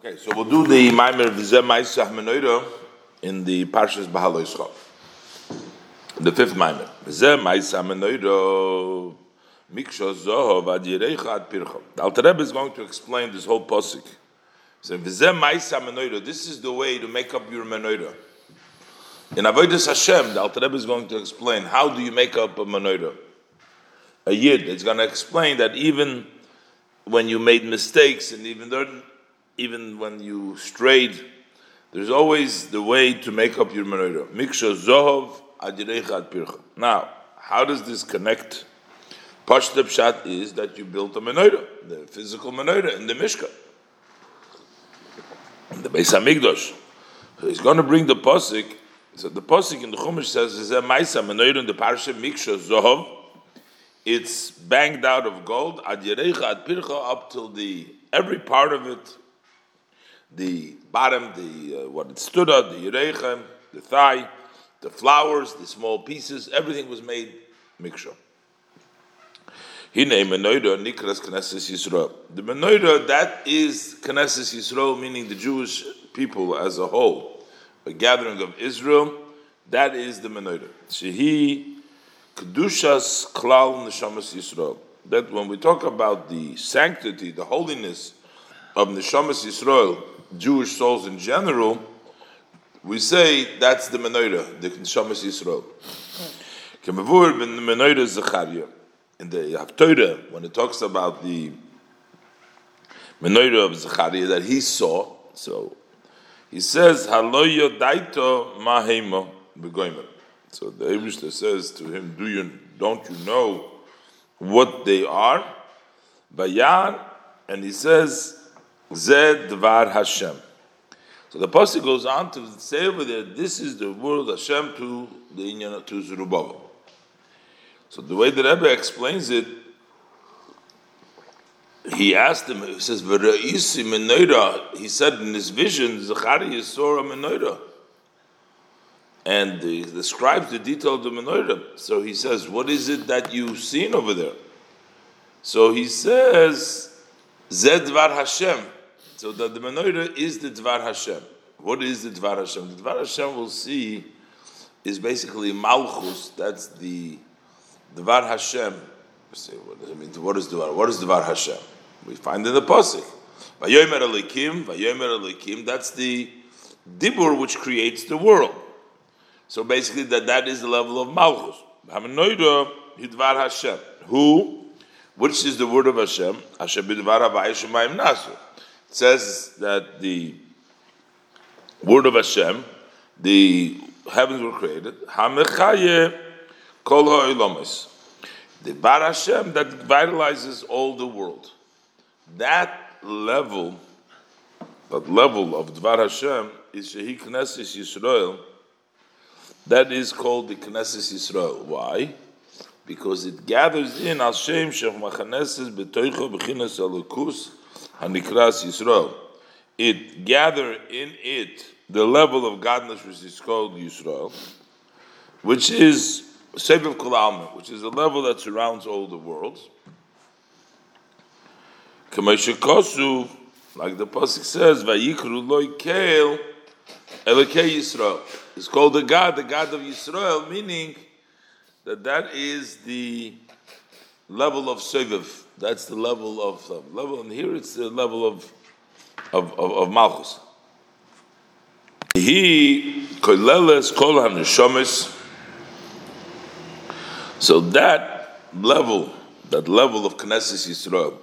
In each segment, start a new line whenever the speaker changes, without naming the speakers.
Okay, so we'll do the Maimer Vizeh Maisah Menoira in the Parshas Bahaloischa. The fifth Maimer. Vizeh Maisah Menoira Miksha Zohov Ad Ad. The Alter Rebbe is going to explain this whole posik. So Vizeh Maisah Menoira, this is the way to make up your Menoira. In Avodah Hashem, the Alter Rebbe is going to explain how do you make up a Menoira. A Yid, it's going to explain that even when you made mistakes and even though even when you strayed, there's always the way to make up your menorah. Miksha zohov adirecha pircha. Now, how does this connect? Pashta pshat is that you built a menorah, the physical menorah in the Mishkan, in the Beis Hamikdash. So he's going to bring the posik. So the posik in the Chumash says is a ma'isa menorah in the parsha Miksha zohov. It's banged out of gold ad pircha up till the every part of it the bottom, the uh, what it stood on, the yirechem, the thigh, the flowers, the small pieces, everything was made mixture. Hine menoida nikras Knesset Yisrael. The menoida that is Knesset Yisrael, meaning the Jewish people as a whole, a gathering of Israel. That is the menoida. Shehi kedushas klal neshamas Yisrael. That when we talk about the sanctity, the holiness of neshamas Yisrael, Jewish souls in general, we say that's the menorah, the Neshamas Yisrael. Menorah. In the Haftorah, when it talks about the menorah of Zechariah that he saw, so he says, Haloyo daito mahema. So the Abishta says to him, Do you don't you know what they are? Bayar, and he says, Zed Hashem. So the pasuk goes on to say over there, this is the word Hashem to the Inyan to Zerubbabel. So the way the Rebbe explains it, he asked him, he says, V'ra'isi menorah, he said in his vision, Zechariah saw a menorah. And he describes the detail of the menorah. So he says, what is it that you've seen over there? So he says, Zed Dvar Hashem. So that the menorah is the Dvar Hashem. What is the Dvar Hashem? The Dvar Hashem we'll see is basically Malchus. That's the Dvar Hashem. Say, what does it mean? What is Dvar? What is Dvar Hashem? We find in the pasuk. Vayomer Elikim, Vayomer Elikim. That's the dibur which creates the world. So basically, that that is the level of Malchus. Hamenoida Hidvar Hashem. Who? Which is the word of Hashem? Hashem b'dvar havayim shemayim says that the word of Hashem, the heavens were created. Hamechaye kol ha'ilamis. The Bar Hashem that vitalizes all the world. That level, that level of Dvar Hashem is Shehi Knesset Yisrael. That is called the Knesset Yisrael. Why? Because it gathers in Hashem Shech Machaneses B'toicho B'chinas Elokus Hanikras Yisrael. It gather in it the level of godness which is called Yisrael, which is Seviv Kol which is the level that surrounds all the worlds. Kameshikosu, like the pasuk says, Vayikru loy kel Elokei Yisrael. It's called the God, the God of Yisrael, meaning that that is the level of Seviv. That's the level of uh, level, and here it's the level of of, of, of Malchus. He koleles kol haneshomis. So that level, that level of Knesset Yisrael,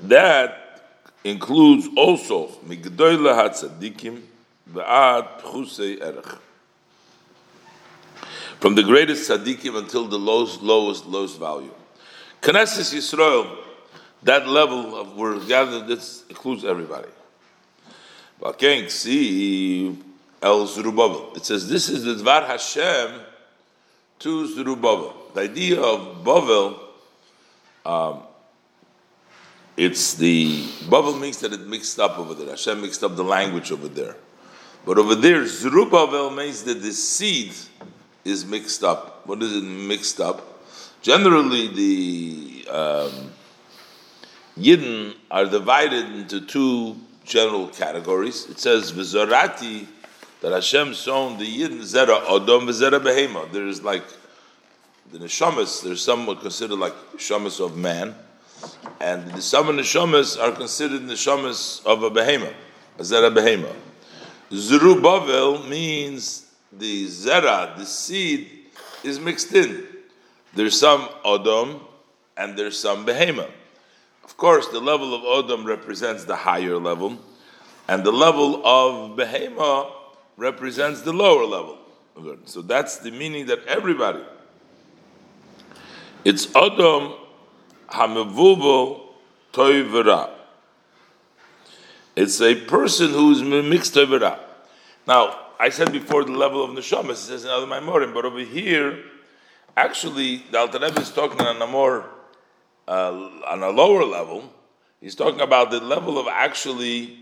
that includes also migdoyle hatzadikim ve'ad pchusei erech. From the greatest tzaddikim until the lowest, lowest, lowest value. Knesset Yisrael, that level of where gathered, this includes everybody. But can't see El Zerubbabel. It says this is the Dvar Hashem to Zerubbabel. The idea of Bavel, um, it's the Bavel means that it mixed up over there. Hashem mixed up the language over there. But over there, Zerubbabel means that the seed is mixed up. What is it mixed up? Generally, the um, Yidden are divided into two general categories. It says Vizorati that Hashem sown the Yidden Zera Odom Vizera Behema. There's like the Neshamas, there's some would consider like Neshamas of man, and the some Neshamas are considered Neshamas of a Behema, a Zera Behema. Zerubbabel means the Zera, the seed, is mixed in. There's some Odom and there's some Behema. Of course, the level of Odom represents the higher level, and the level of Behema represents the lower level. So that's the meaning that everybody. It's Odom Hamevubo Toivera. It's a person who's mixed Toivera. Now, I said before the level of Neshama, it says in other Maimorim, but over here, actually, the Alter Rebbe is talking on a more uh, on a lower level, he's talking about the level of actually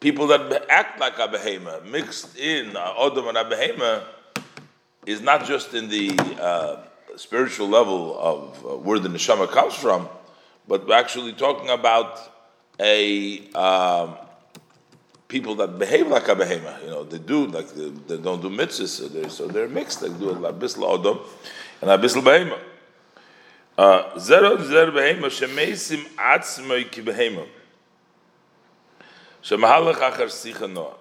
people that act like a behema, mixed in uh, Odom and a behema, is not just in the uh, spiritual level of uh, where the neshama comes from, but we're actually talking about a um, people that behave like a behema. You know, they do like they, they don't do mitzvahs, so they're, so they're mixed. They do a bisl Odom and a bisl behema. Zero zer behema shemeisim atzmoi ki behema. Shemahalach achar sicha noah.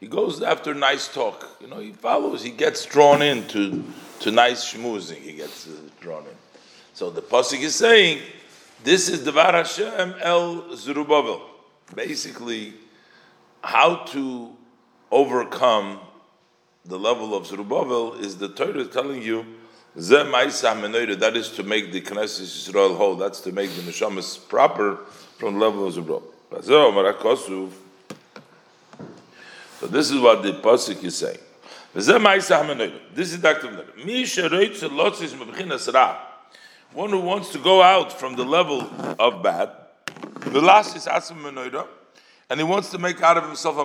He goes after nice talk. You know, he follows, he gets drawn into to nice schmoozing. He gets uh, drawn in. So the pasuk is saying, this is Devar Hashem El Zerubbabel. Basically, how to overcome the level of Zerubbabel is the Torah telling you that is to make the Knesset Yisrael whole. That's to make the neshamas proper from the level of Zubro. So this is what the pasuk is saying. This is Dr. One who wants to go out from the level of bad, the last is asim and he wants to make out of himself a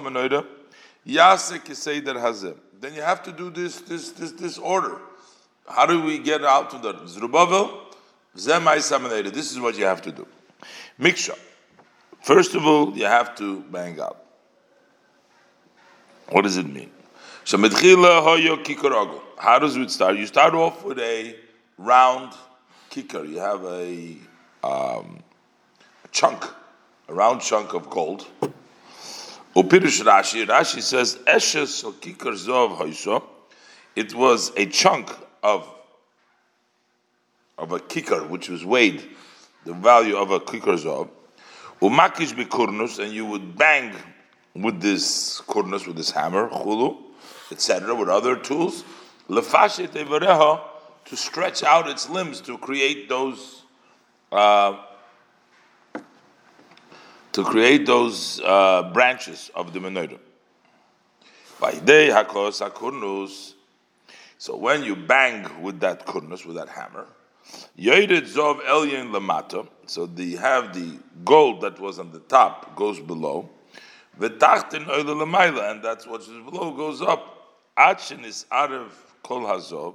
menoida, then you have to do this, this, this, this order. How do we get out of the Zerubbabel? This is what you have to do. Miksha. First of all, you have to bang out. What does it mean? How does it start? You start off with a round kicker. You have a, um, a chunk, a round chunk of gold. Upirish Rashi, Rashi says, Eshes or kicker zov It was a chunk of of a kikar, which was weighed, the value of a kikar zov, umakish bikurnus, and you would bang with this kurnus, with this hammer, chulu, etc., with other tools, evereha, to stretch out its limbs to create those, uh, to create those uh, branches of the menorah. By day hakos hakurnus, so when you bang with that kurnas, with that hammer, Yoidet Zov Elyon Lamata, so they have the gold that was on the top goes below. V'tachtin Oila Lamaila, and that's what is below goes up. Achin is out of Kol Hazov,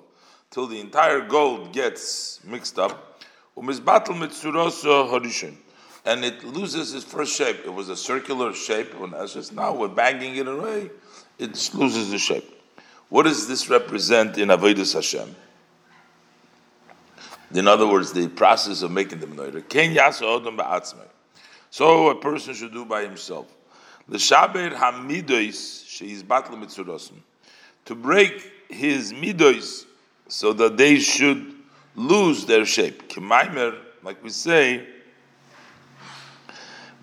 till the entire gold gets mixed up. Umizbatel Mitsuroso Horishin. And it loses its first shape. It was a circular shape when just now we're banging it away, it loses the shape. What does this represent in Avodah Hashem? In other words, the process of making the menorah. So a person should do by himself. The. To break his midois so that they should lose their shape. Like we say,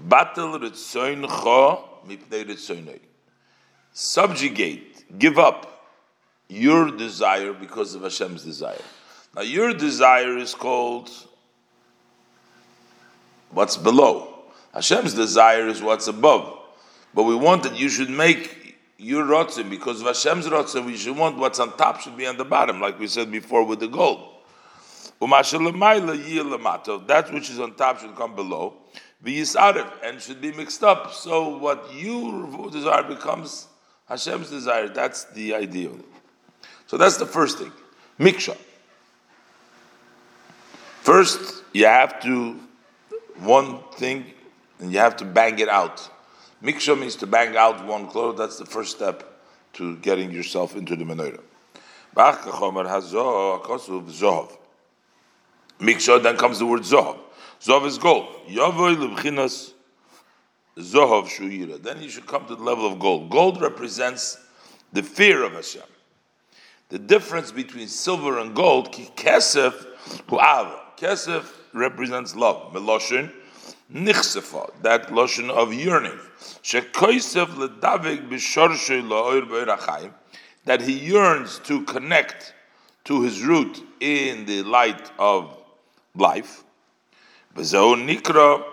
cho mipnei. Subjugate, give up your desire because of Hashem's desire. Now, your desire is called what's below. Hashem's desire is what's above. But we want that you should make your rotzim because of Hashem's rotzim. We should want what's on top should be on the bottom, like we said before with the gold. That which is on top should come below. And should be mixed up. So what you desire becomes Hashem's desire. That's the idea. So that's the first thing. Miksha. First, you have to one thing and you have to bang it out. Miksha means to bang out one cloth. That's the first step to getting yourself into the menorah. Miksha, then comes the word zohav. Zohav is gold. Yavoy lebchinas zohav shuyira. Then you should come to the level of gold. Gold represents the fear of Hashem. The difference between silver and gold, kesef hu'ava. Kesef represents love. Meloshin, nichsefa, that lotion of yearning. Shekoisev ledavik b'erachayim, that he yearns to connect to his root in the light of life. nikra,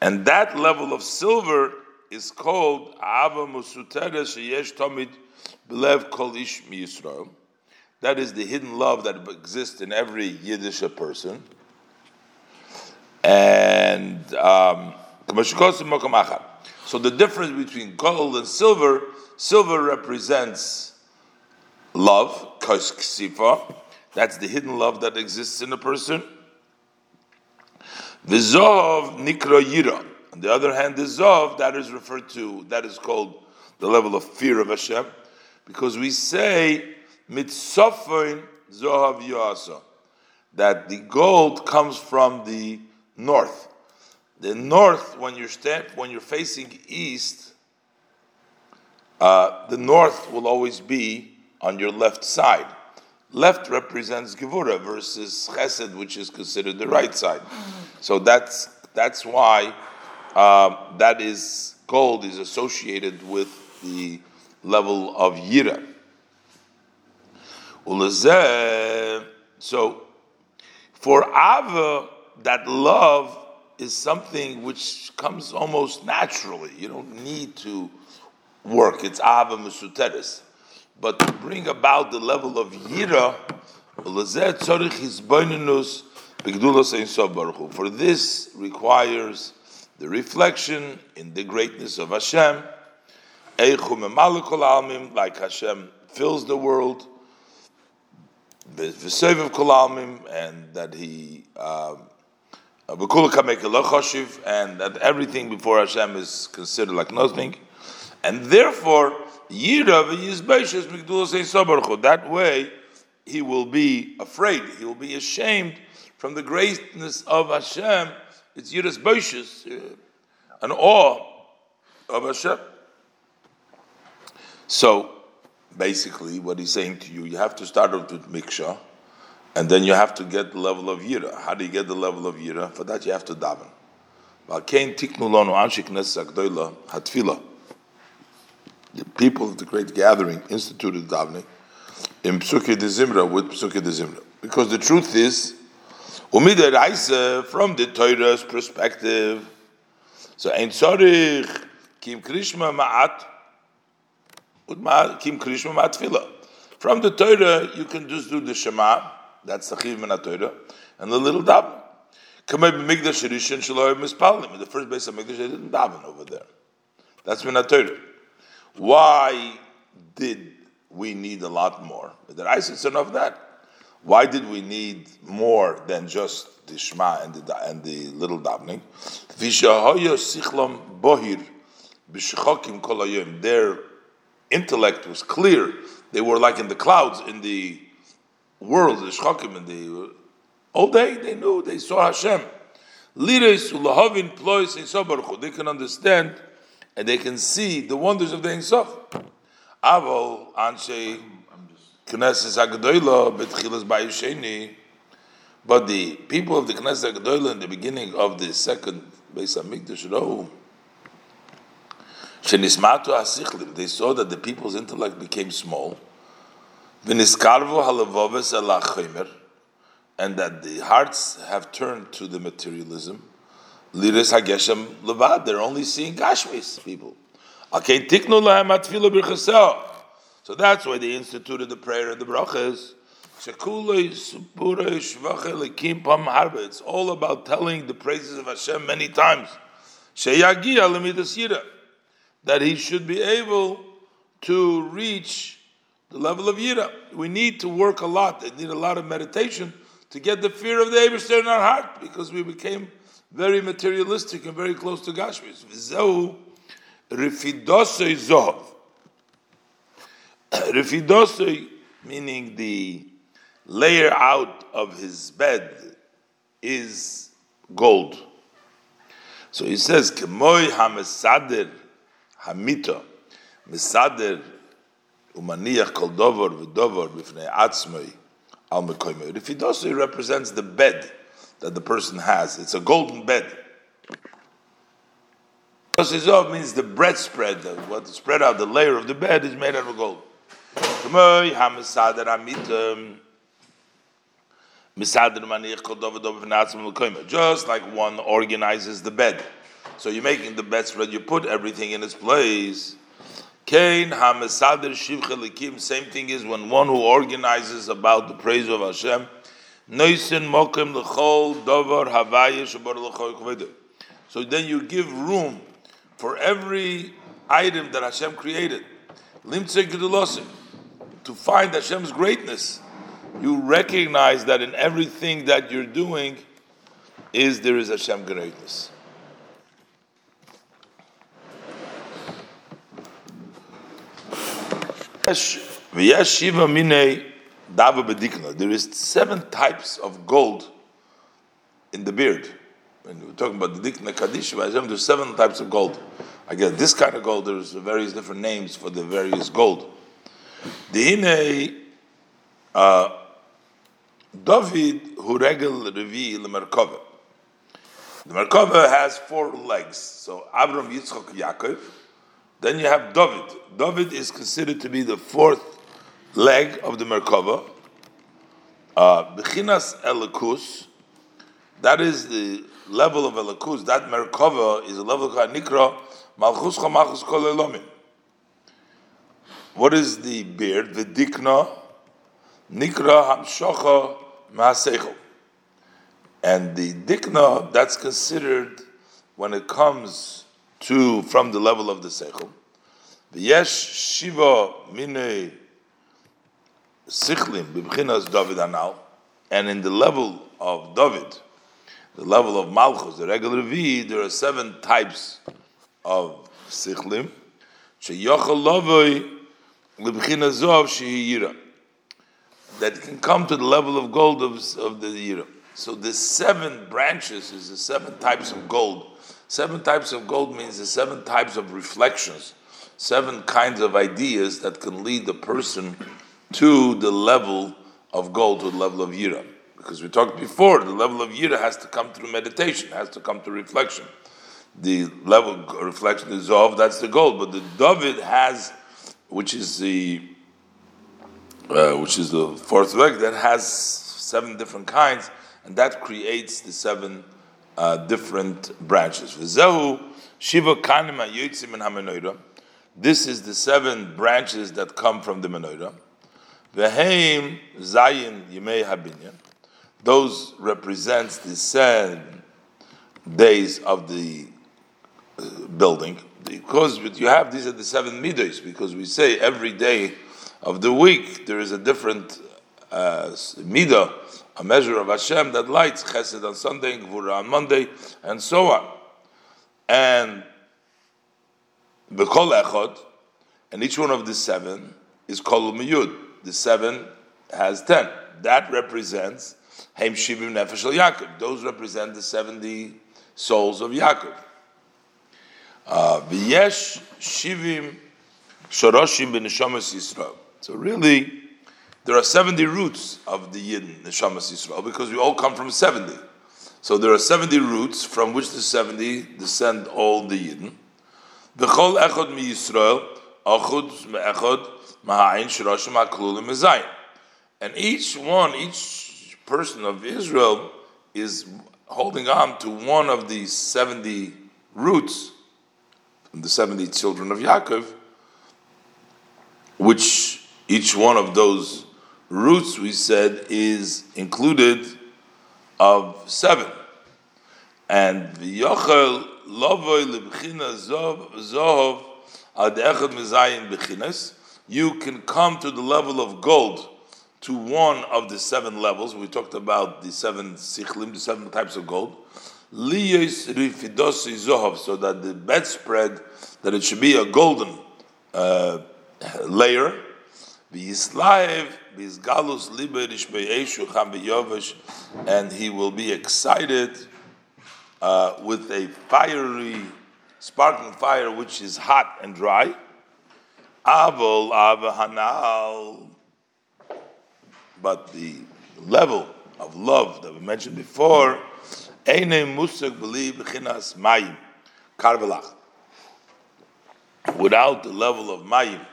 and that level of silver is called Ava Musutera Sheyesh Tomid Belev Kol Ish. That is the hidden love that exists in every Yiddish person. And um, so the difference between gold and silver, silver represents love, that's the hidden love that exists in a person. The Zov Nikra Yira. On the other hand, the Zov, that is referred to, that is called the level of fear of Hashem, because we say, Mitzofin Zohav Yoasa, that the gold comes from the north. The north, when you're stand, when you're facing east, uh, the north will always be on your left side. Left represents Gevura versus Chesed, which is considered the right side. So that's that's why uh, that is gold is associated with the level of Yira. So for Ava, that love is something which comes almost naturally. You don't need to work. It's Ava Mesuteres but to bring about the level of Yira, for this requires the reflection in the greatness of Hashem, like Hashem fills the world, and that He um, and that everything before Hashem is considered like nothing, and therefore that way, he will be afraid. He will be ashamed from the greatness of Hashem. It's Yiras Beishis, uh, an awe of Hashem. So, basically, what he's saying to you, you have to start off with Miksha, and then you have to get the level of Yira. How do you get the level of Yira? For that, you have to daven. The people of the great gathering instituted davening in Psuke de Zimra with Psuke de Zimra. Because the truth is, from the Torah's perspective, so Ein Tzorich, Kim Krishma Ma'at, Kim Krishma Ma'at Tfilah. From the Torah, you can just do the Shema, that's the Chiv Min Torah, and the little daven. Kamei b'migdash Rishon shelo mispalim. In the first base of Migdash, they didn't daven over there. That's Min Torah. Why did we need a lot more? The Raisa is enough of that. Why did we need more than just the Shema and the, and the little davening? Their intellect was clear. They were like in the clouds, in the world, the shchokim, in the all day. They knew, they saw Hashem. They can understand and they can see the wonders of the Ein Sof. Avol anshe Knesset Hagdoila betchilas bayisheni. But the people of the Knesset Hagdoila in the beginning of the second Beis Hamikdash Rohu, shenismatu asichlim, they saw that the people's intellect became small. V'niskarvu halavoves elachimer, and that the hearts have turned to the materialism. Liris Hageshem Levad. They're only seeing Gashmis people. Okay, tiknu lahem So that's why they instituted the prayer and the brachas. It's all about telling the praises of Hashem many times. That he should be able to reach the level of Yira. We need to work a lot. They need a lot of meditation to get the fear of the Eberster in our heart because we became very materialistic and very close to Gashmis. V'zeu rifidosei zohov. Rifidosei, meaning the layer out of his bed, is gold. So he says, Kemoy hamesader hamito, mesader umaniach kol dover v'dover b'fnei atzmoi al mekoyme. Rifidosei represents the bed that the person has. It's a golden bed. Kosizov means the bread spread, what spread out the layer of the bed is made out of gold. Just like one organizes the bed. So you're making the bed spread, you put everything in its place. Same thing is when one who organizes about the praise of Hashem Dovar So then you give room for every item that Hashem created. To find Hashem's greatness. You recognize that in everything that you're doing is there is Hashem greatness. Shiva minei Dava bedikna. There is seven types of gold in the beard. When we're talking about the dikna kaddish, there's seven types of gold. Again, this kind of gold, there's various different names for the various gold. Dihine uh, David Huregel Revi Merkava. The Merkava has four legs. So Abram, Yitzchok, Yaakov. Then you have David. David is considered to be the fourth leg of the Merkava, uh, Bechinas Elikus, that is the level of Elikus, that Merkava is a level called Nikra, Malchus Chamachus Kol Elomin. What is the beard? The Dikna, Nikra Hamshocha Maasechel. And the Dikna, that's considered when it comes to, from the level of the Seichel. The Yesh Shiva Mine Sichlim, Bibchinas David Anal, and in the level of David, the level of Malchus, the regular V, there are seven types of Sichlim. That can come to the level of gold of, of the Yira. So the seven branches is the seven types of gold. Seven types of gold means the seven types of reflections, seven kinds of ideas that can lead the person to the level of gold, to the level of yira. Because we talked before, the level of yira has to come through meditation, has to come through reflection. The level of reflection is off, that's the gold. But the David has, which is the uh, which is the fourth leg, that has seven different kinds, and that creates the seven uh, different branches. Shiva Kanima Yotzim This is the seven branches that come from the menorah. Veheim Zayin Yimei Habinyan. Those represents the seven days of the uh, building. Because you have these are the seven midos, because we say every day of the week there is a different uh, midah, a measure of Hashem that lights Chesed on Sunday, Gvura on Monday, and so on. And Bekol Echod, and each one of the seven is Kol Miyud the seven has ten. That represents Haim Shivim Nefesh al Yaakov. Those represent the seventy souls of Yaakov. Uh, V'yesh Shivim Shoroshim b'Neshamas Yisrael. So really, there are seventy roots of the Yidden Neshamas Yisrael because we all come from seventy. So there are seventy roots from which the seventy descend all the Yidden. V'chol echod mi Yisrael, achud and each one, each person of Israel is holding on to one of these 70 roots, the 70 children of Yaakov, which each one of those roots, we said, is included of seven. And the Yochel Lovoy Libchina Zohov Ad Echad Bechinas you can come to the level of gold to one of the seven levels. We talked about the seven sichlim, the seven types of gold. so that the bedspread that it should be a golden uh, layer. V'yislaev v'izgalus liber ishbe'eshu cham v'yovesh, and he will be excited uh, with a fiery, sparkling fire which is hot and dry. Avol avahanal, but the level of love that we mentioned before, eine musik believe chinas mayim karvelach. Without the level of mayim,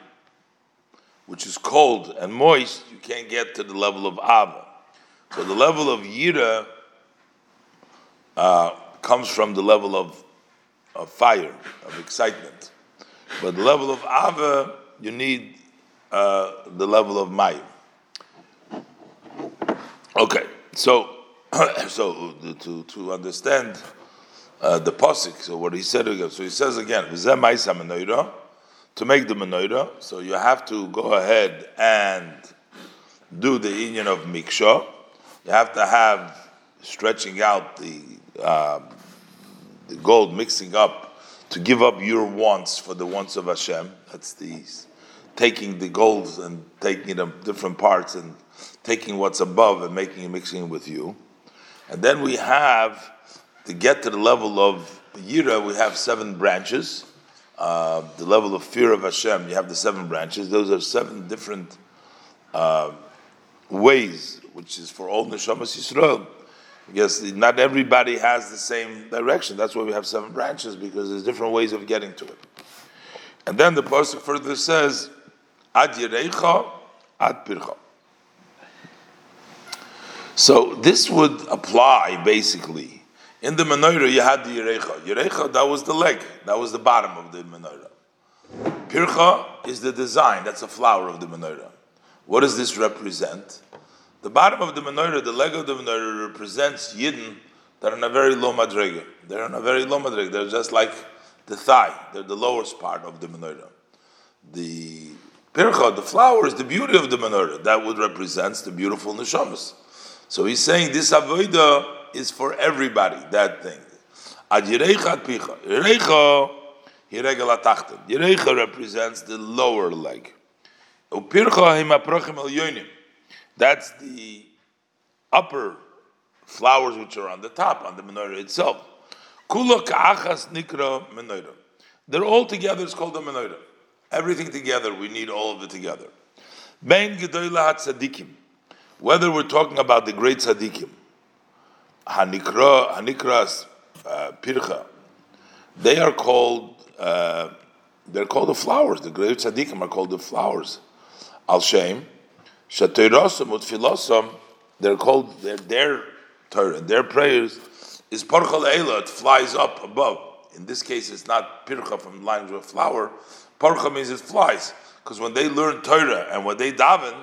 which is cold and moist, you can't get to the level of ava. So the level of yira uh, comes from the level of, of fire, of excitement. But the level of ava, you need uh, the level of mayim. Okay, so so to to understand uh, the posik, so what he said again, so he says again, to make the menorah, so you have to go ahead and do the union of miksha. You have to have stretching out the uh, the gold, mixing up to give up your wants for the wants of Hashem. That's the taking the gold and taking them different parts and taking what's above and making it mixing it with you. And then we have to get to the level of Yira, we have seven branches. Uh, the level of fear of Hashem, you have the seven branches. Those are seven different uh, ways, which is for all neshamas Yisrael. Yes, not everybody has the same direction. That's why we have seven branches because there's different ways of getting to it. And then the pasuk further says, "Ad yirecha, ad pircha." So this would apply basically. In the menorah, you had the yirecha. Yirecha, that was the leg. That was the bottom of the menorah. Pircha is the design. That's a flower of the menorah. What does this represent? The bottom of the menorah, the leg of the menorah, represents yidden that are in a very low madrega. They're in a very low madrega. They're just like the thigh. They're the lowest part of the menorah. The pircha, the flower, is the beauty of the menorah. That would represent the beautiful neshamas. So he's saying this avoida is for everybody, that thing. Ad yirecha picha. Yirecha, yiregel atachton. Yirecha represents the lower leg. Upircha him aprochim el yonim. That's the upper flowers which are on the top, on the menorah itself. Kula ka'achas nikra menorah. They're all together, it's called a menorah. Everything together, we need all of it together. Ben gedoyla tzadikim whether we're talking about the great tzaddikim, Hanikra, Hanikras, uh, Pircha, they are called, uh, they're called the flowers. The great tzaddikim are called the flowers. Al Shem, Shateirosam, Utfilosam, they're called, their, their Torah, their prayers is Parchal Eila, it flies up above. In this case, it's not Pircha from the language of flower. Parcha means it flies. Because when they learn Torah and when they daven,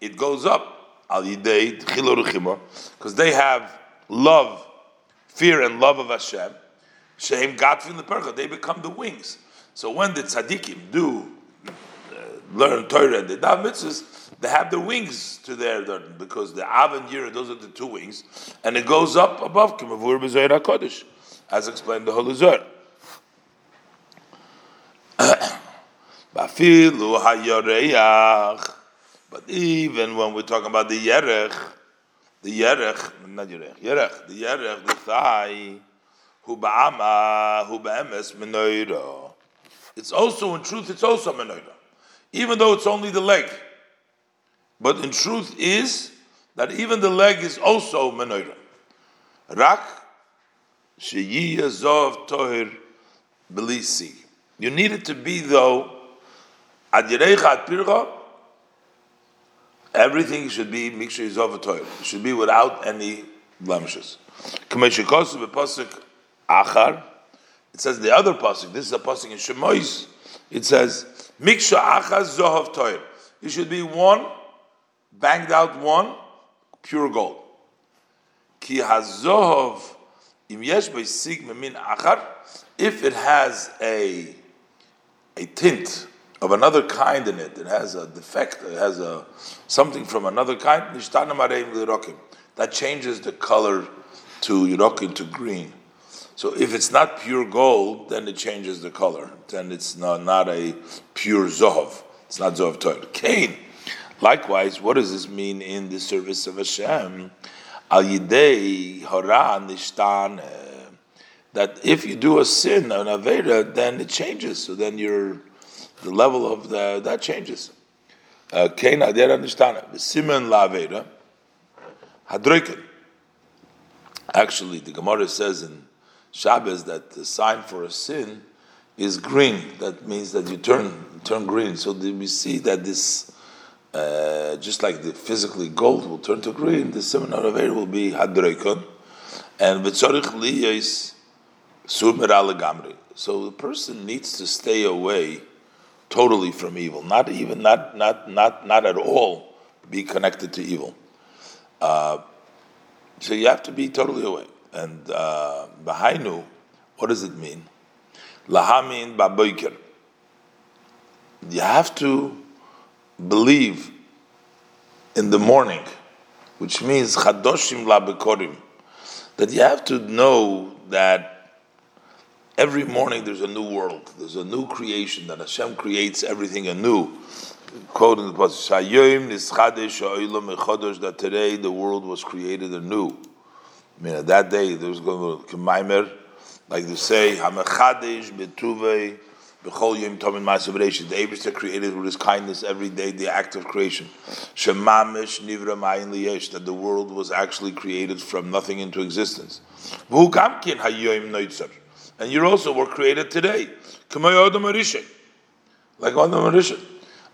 it goes up al because they have love, fear, and love of Hashem. Shehem Gatfin the Percha, they become the wings. So when the tzaddikim do uh, learn Torah and the dav mitzvahs, they have the wings to their because the av and yira, those are the two wings, and it goes up above Kimavur B'Zoyer HaKodesh, as explained the Holy Zohar. But even when we're talking about the yerech, the yerech, not yerech, yerech, the yerech, the thigh, hu ba'ama, hu ba'emes. It's also, in truth, it's also menoira. Even though it's only the leg. But in truth is that even the leg is also menoira. Rak, sheyiya zov tohir belisi. You need it to be, though, ad yerecha pircha, Everything should be miksha yizov Torah. It should be without any blemishes. achar. It says the other pasuk. This is a pasuk in Shemois. It says miksha achar zohav Torah. It should be one banged out one pure gold. Ki hazohov im yesh sig min achar. If it has a a tint of another kind in it, it has a defect, it has a something from another kind, that changes the color to Yirokim to green. So if it's not pure gold, then it changes the color. Then it's not, not a pure zohov. It's not zohov toil. Cain. Likewise, what does this mean in the service of Hashem? Al yidei hora nishtan. Uh, that if you do a sin, an avera, then it changes. So then your the level of the that changes. Uh, Cain adera nishtana. Simen la avera. Hadroiken. Actually, the Gemara says in Shabbos that the sign for a sin is green. That means that you turn turn green. So we see that this, uh, just like the physically gold will turn to green, the seminar of air will be hadreikon, and v'tzorich liyos sumer gamri. So the person needs to stay away totally from evil, not even not not not not at all be connected to evil. Uh, so you have to be totally away. And uh, Bahainu, what does it mean? Lahamin baboiker. You have to believe in the morning, which means chadoshim labekorim. That you have to know that every morning there's a new world, there's a new creation, that Hashem creates everything anew. Quote in the passage, that today the world was created anew. I mean, that day there was going to Maimer, like they say, Hamachadish Betuvei Bechol Yom Tomim Maasav The Abishter created with His kindness every day the act of creation. Shemamish Nivra Mayin Liyesh that the world was actually created from nothing into existence. Hayoim Noitzer, and you also were created today. Kamay Adam like Adam Arishan.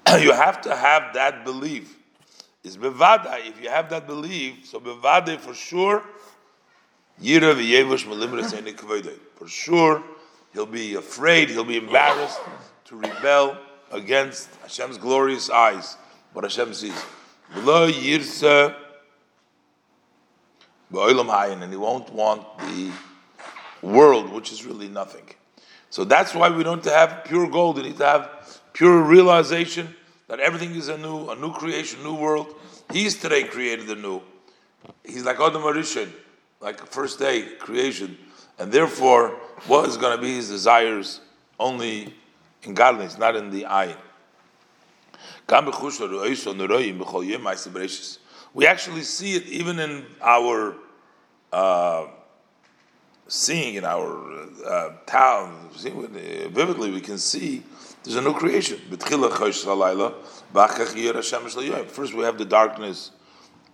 You have to have that belief. Is bevada. If you have that belief, so bevada for sure for sure, he'll be afraid, he'll be embarrassed to rebel against Hashem's glorious eyes, what Hashem sees. And he won't want the world, which is really nothing. So that's why we don't have pure gold. We need to have pure realization that everything is a new, a new creation, new world. He's today created the new. He's like Adam Arishan like first day creation, and therefore, what is going to be his desires only in godliness, not in the eye. We actually see it even in our uh, seeing in our uh, town. Vividly, we can see there's a new creation. First, we have the darkness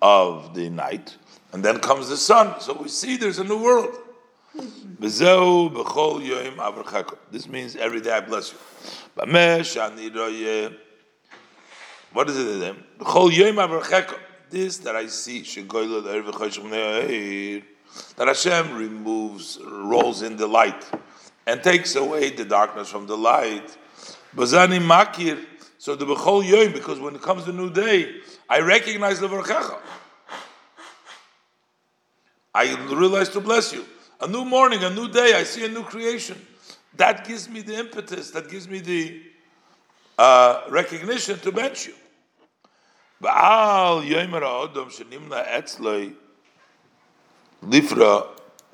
of the night, and then comes the sun. So we see there's a new world. This means every day I bless you. What is it then? This that I see, that Hashem removes, rolls in the light, and takes away the darkness from the light. Makir. So the bechol yoim, because when it comes the new day, I recognize the verchecha. I realize to bless you. A new morning, a new day, I see a new creation. That gives me the impetus, that gives me the uh, recognition to bench you. lifra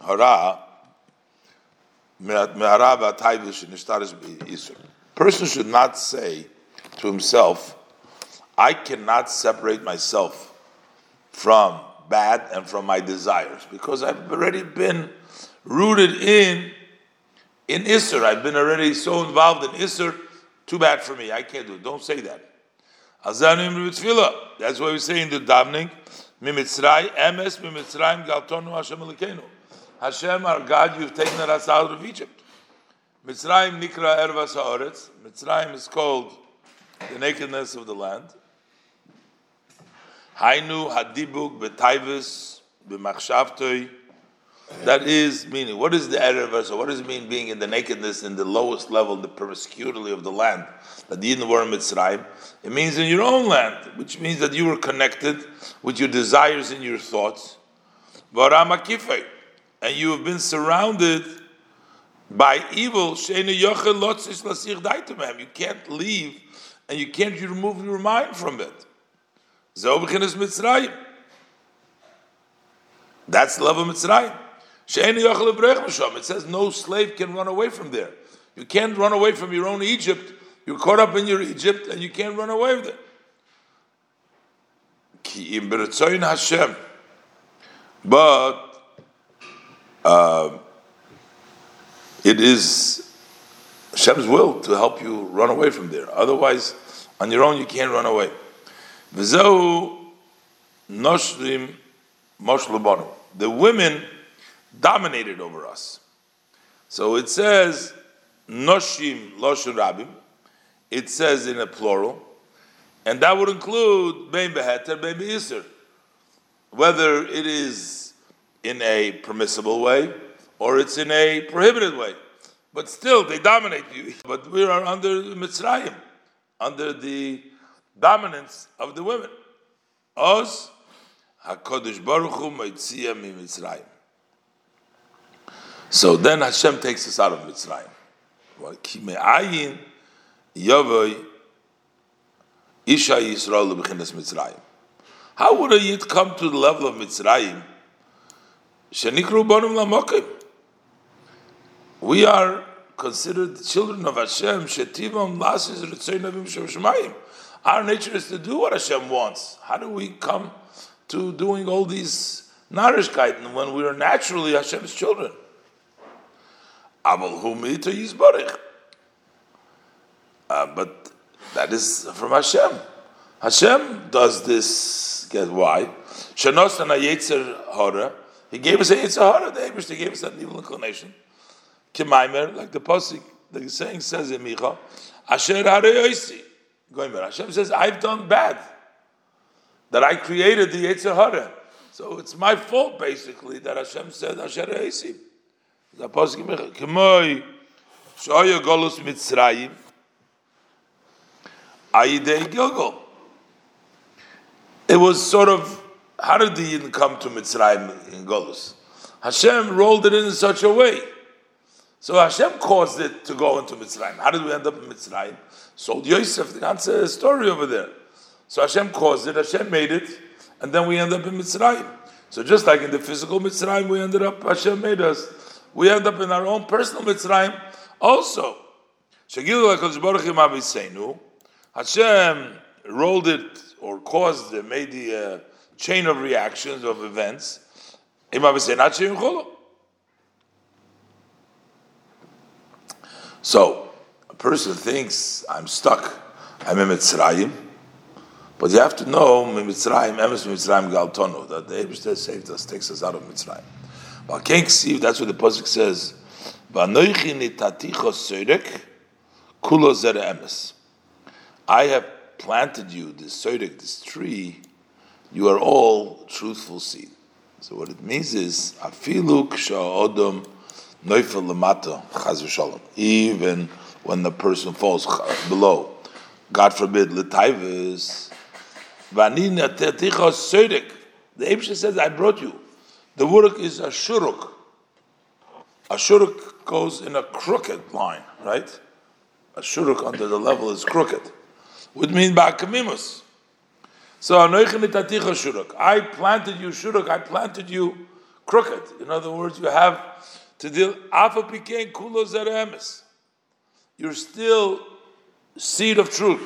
hara Person should not say to himself, I cannot separate myself from bad and from my desires because I've already been rooted in in Isser. I've been already so involved in Isser. Too bad for me. I can't do it. Don't say that. That's why we say in the davening, Mimitzray, emes galtonu Hashem. Hashem, our God, you've taken us out of Egypt. Mitzrayim nikra ervas haaretz. Mitzrayim is called the nakedness of the land. Hainu hadibuk betayvis b'machshavtoi. That is meaning. What is the error? So what does it mean being in the nakedness in the lowest level, the promiscuity of the land? That the Yidden were in Mitzrayim. It means in your own land, which means that you were connected with your desires and your thoughts. And you have been surrounded by evil. You can't leave and you can't remove your mind from it. That's the love of Mitzrayim. It says no slave can run away from there. You can't run away from your own Egypt. You're caught up in your Egypt and you can't run away with it. Hashem. But uh, it is Hashem's will to help you run away from there. Otherwise, on your own, you can't run away. The women dominated over us. So it says, Noshim Loshin Rabim. It says in a plural. And that would include Bein Beheter, Bein Be'isr. Whether it is in a permissible way or it's in a prohibited way. But still, they dominate you. But we are under Mitzrayim, under the dominance of the women. Oz, HaKadosh Baruch Hu Mitzrayim. So then Hashem takes us out of Mitzrayim. Isha Yisrael Mitzrayim. How would a yid come to the level of Mitzrayim? Shenikru Bonim Lamokim. We are considered the children of Hashem. Shetivam Lasis Ritzeinavim Shemayim. Our nature is to do what Hashem wants. How do we come to doing all these narishkeiten when we are naturally Hashem's children? Uh, but that is from Hashem. Hashem does this. Get why? Shanos and Yetzer Hora. He gave us a Yetzer Hora. The Abish, gave us that evil inclination. Kimaimer, like the pasuk, the saying says in Micha, Asher Harayosi. Going back, Hashem says, I've done bad. That I created the Yetzer Hora. So it's my fault, basically, that Hashem said Asher Harayosi. The Micha, Kimoi, Shoya Golus Mitzrayim. Ayidei Gilgal. It was sort of, how did the Yidden come to Mitzrayim in Golus? Hashem rolled it in such a way. So Hashem caused it to go into Mitzrayim. How did we end up in Mitzrayim? Sold Yosef, the answer story over there. So Hashem caused it, Hashem made it, and then we end up in Mitzrayim. So just like in the physical Mitzrayim, we ended up, Hashem made us. We end up in our own personal Mitzrayim also. Hashem rolled it or caused it, made the uh, chain of reactions of events. So, a person thinks, I'm stuck, I'm in Mitzrayim, but you have to know, Mitzrayim, Emes Mitzrayim Galtono, that the Ebrister saved us, takes us out of Mitzrayim. But can't see, that's what the Pasuk says. I have planted you, this sodik, this tree, you are all truthful seed. So what it means is, afilu odom noifel v'shalom. Even when the person falls below, God forbid, sodik. The Abisha says, I brought you. The wuruk is a shuruk. A shuruk goes in a crooked line, right? A shuruk under the level is crooked would mean ba'akamimus. So shuruk. I planted you shuruk. I planted you crooked. In other words, you have to deal afa pikein kulo zeremes. You're still seed of truth.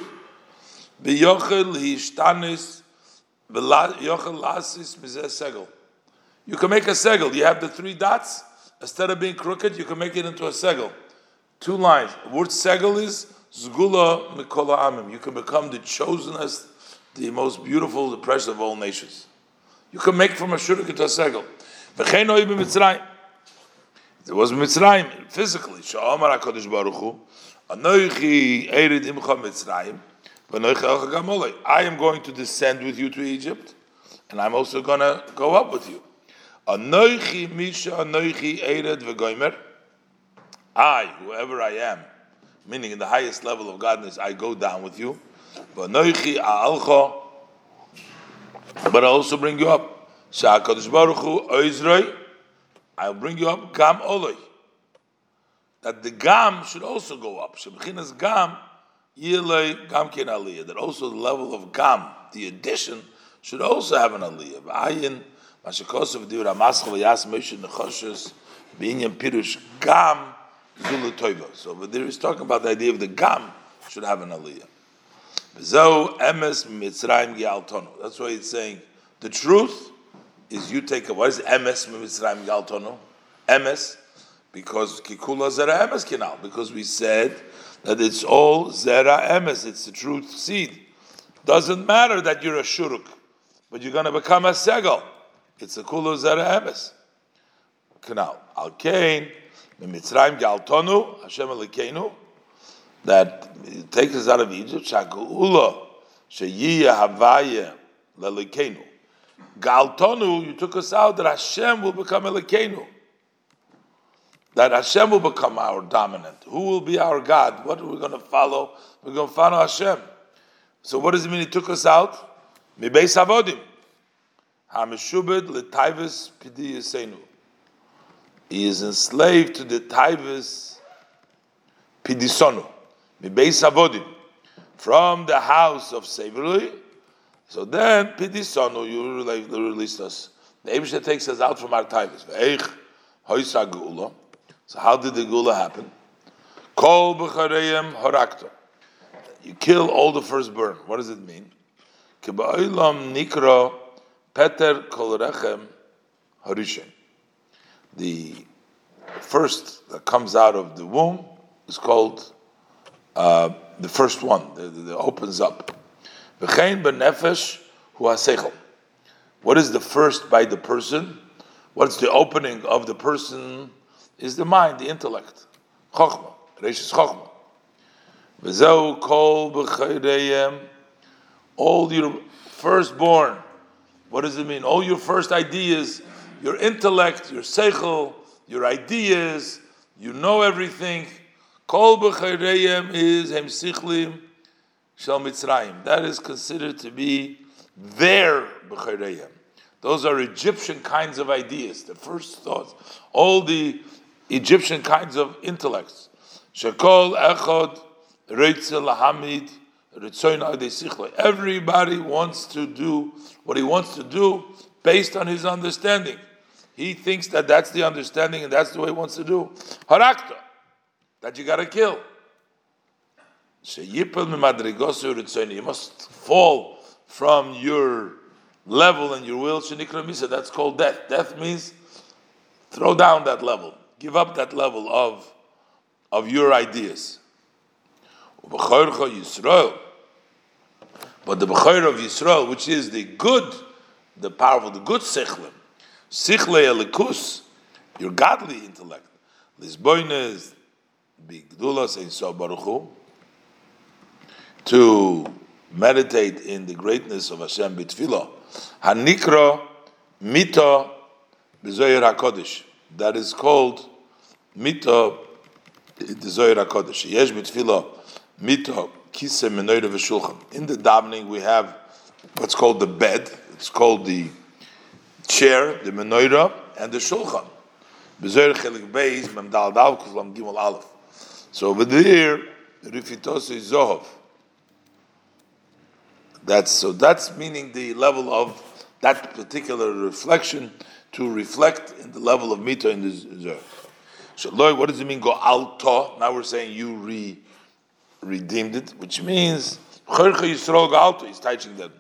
Lasis segel. You can make a segel. You have the three dots. Instead of being crooked, you can make it into a segel. Two lines. The word segel is Zgula Mikola Amim. You can become the chosenest, the most beautiful, the precious of all nations. You can make from a shuruk into a segel. V'chein Mitzrayim. There was Mitzrayim physically. Sha'amar HaKadosh Baruch Hu. Anoichi Erid Imcha Mitzrayim. I am going to descend with you to Egypt, and I'm also going to go up with you. Anoichi Misha Anoichi Ered V'goimer. I, whoever I am, meaning in the highest level of godness, I go down with you. But I also bring you up. I'll bring you up gam oloi. That the gam should also go up. Shebechinas gam yilei gam ken aliyah. That also the level of gam, the addition, should also have an aliyah. Ayin Mashakosov dir Amaschal Yas Moshe Nechoshes Binyan Pirush Gam Zulu Toiva. So there he's talking about the idea of the Gam should have an Aliyah. Zo Emes Mitzrayim Gialtono. That's why he's saying the truth is you take a what is Emes Mitzrayim Gialtono? Emes because Kikula Zera Emes Kinal because we said that it's all Zera Emes. It's the truth seed. Doesn't matter that you're a shuruk, but you're going to become a segel. It's a kula zera emes. Canal. Al kain, Mitzrayim galtonu, Hashem elikenu, that takes us out of Egypt, shaku'ula, sheyiyah havaya lelikenu. Galtonu, you took us out that Hashem will become elikenu. That Hashem will become our dominant. Who will be our God? What are we going to follow? We're going to follow Hashem. So what does it mean? He took us out. Mibeis avodim. Hameshubed letayvis pidiyasenu. He is enslaved to the tayvis pidisonu. Mibeis avodim. From the house of slavery. So then pidisonu, you released us. The Abisha takes us out from our tayvis. So how did the gula happen? You kill all the firstborn. What does it mean? The first that comes out of the womb is called uh, the first one that opens up. V'chein hu. What is the first by the person? What's the opening of the person? Is the mind, the intellect. Chokhmah, reishis chokhmah. All your firstborn. What does it mean? All your first ideas, your intellect, your seichel, your ideas, you know everything. Kol b'chayreyem is hemsichlim shel mitzrayim. That is considered to be their b'chayreyem. Those are Egyptian kinds of ideas, the first thoughts, all the Egyptian kinds of intellects. Shekol echod Reitzel Hamid Everybody wants to do what he wants to do based on his understanding. He thinks that that's the understanding and that's the way he wants to do. Harakta, that you got to kill. You must fall from your level and your will. That's called death. Death means throw down that level, give up that level of, of your ideas. But the Bechor of Yisrael, which is the good, the powerful, the good Sichlim, Sichle Elikus, your godly intellect, Lisboines, Bigdulas and So to meditate in the greatness of Hashem Bitfilah, Hanikra Mito B'Zoyer HaKodesh, that is called Mito the Zoyer HaKodesh. Yesh Bitfilah mito kise menoida v'shulchan. In the davening, we have what's called the bed. It's called the chair, the menoida, and the shulchan. Bezer chelik beis mem dal dal kulam gimel aleph. So over there, rifitos is zohov. That's so. That's meaning the level of that particular reflection to reflect in the level of mito in the zohar. So, Lord, what does it mean? Go alto. Now we're saying you re redeemed it, which means he's teaching them.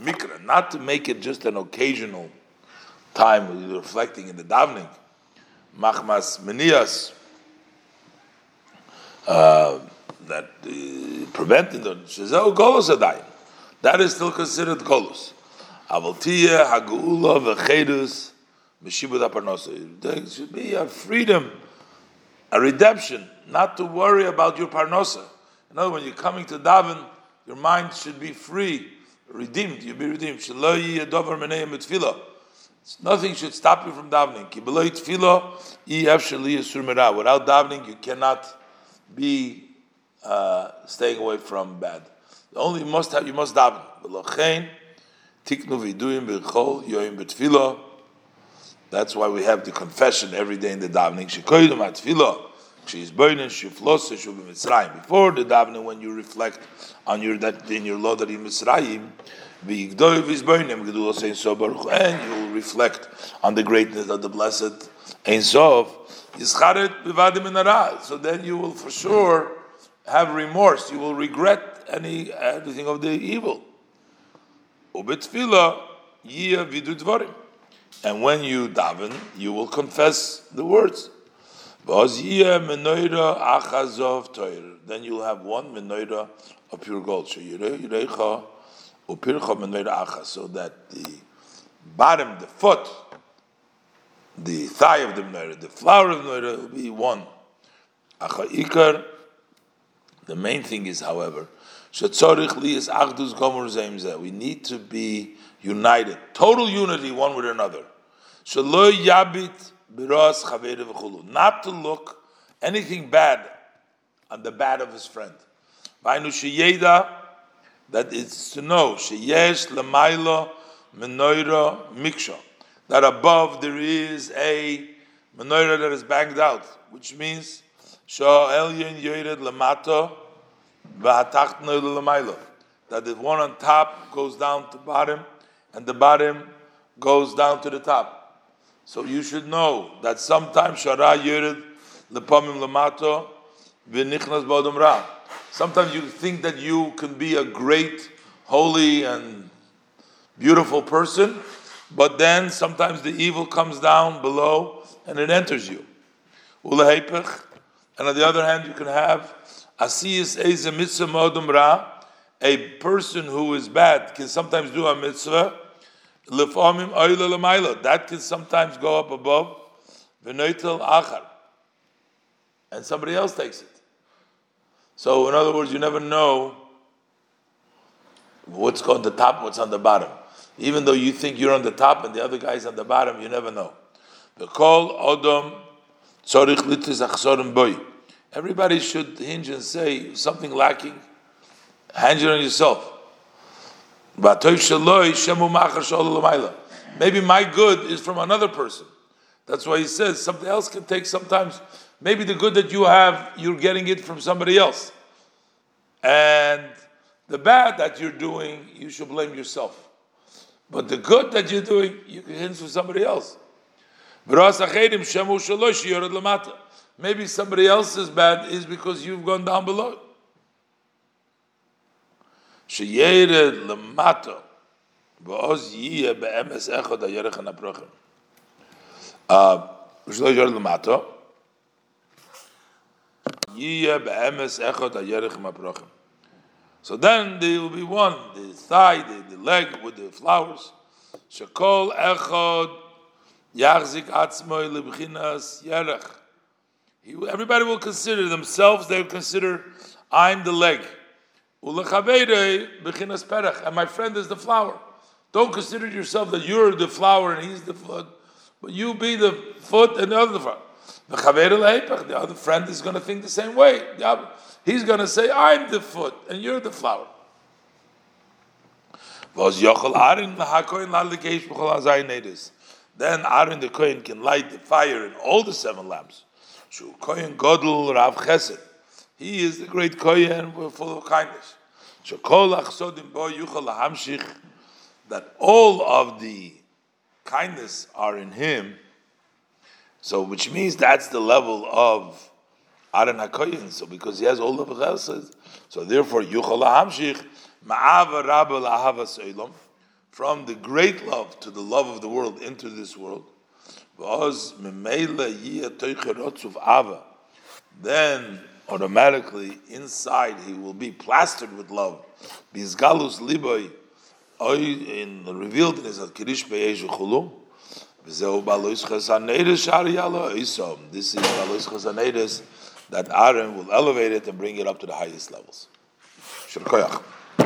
mikra, not to make it just an occasional time reflecting in the davening. Machmas menias, uh, that uh, preventing the shezau golos adayim. That is still considered golos. Avaltiya hagula v'chedus meshibud aparnosa. There should be a freedom, a redemption not to worry about your parnosa. In other words, when you're coming to daven, your mind should be free, redeemed. You'll be redeemed. Nothing should stop you from davening. Without davening, you cannot be uh, staying away from bad. Only you must have you must daven. That's why we have the confession every day in the davening. She's burning shuflos Mitzrayim. Before the davening, when you reflect on your that in your law that in Mitzrayim, and you will reflect on the greatness of the blessed Ein Sof. So then you will for sure have remorse. You will regret any anything of the evil. And when you daven, you will confess the words. Then you'll have one menorah of pure gold. So that the bottom, the foot, the thigh of the menorah, the flower of the menorah will be one. The main thing is, however, we need to be united, total unity one with another. Not to look anything bad on the bad of his friend. That is to know miksha. That above there is a menorah that is banged out, which means That the one on top goes down to bottom, and the bottom goes down to the top. So you should know that sometimes shara yirid lepamim lamato v'nichnas b'odom ra. Sometimes you think that you can be a great, holy, and beautiful person, but then sometimes the evil comes down below and it enters you. And on the other hand, you can have asiyis eze mitzvah modum ra. A person who is bad can sometimes do a mitzvah that can sometimes go up above achar, and somebody else takes it. So, in other words, you never know what's on the top, what's on the bottom. Even though you think you're on the top and the other guy's on the bottom, you never know. The call odom boy. Everybody should hinge and say something lacking. It on yourself. Maybe my good is from another person. That's why he says something else can take sometimes. Maybe the good that you have, you're getting it from somebody else. And the bad that you're doing, you should blame yourself. But the good that you're doing, you can hint for somebody else. Maybe somebody else's bad is because you've gone down below. Sheyered uh, So then they will be one, the thigh, the, the leg with the flowers. Shekol echod Yachzik atzmoy libchinas yerech. Everybody will consider themselves, they will consider, I'm the leg. And my friend is the flower. Don't consider yourself that you're the flower and he's the foot. But you be the foot and the other flower. The other friend is going to think the same way. He's going to say, I'm the foot and you're the flower. Then Aaron the Kohen can light the fire in all the seven lamps. So kohen Godel Rav Chesed. He is the great Kohen, full of kindness. So Kola khsoodin boy la Hamshik, that all of the kindness are in him. So, which means that's the level of Aaron HaKoyin. So, because he has all of the chesed, so therefore, Yuchal HaMshich, Ma'ava Rabba Lahava Seilom, from the great love to the love of the world into this world, then automatically inside he will be plastered with love. Bizgalus liboy revealed in his kirish. This is balois chasanedes that Aaron will elevate it and bring it up to the highest levels. Shirkoyach.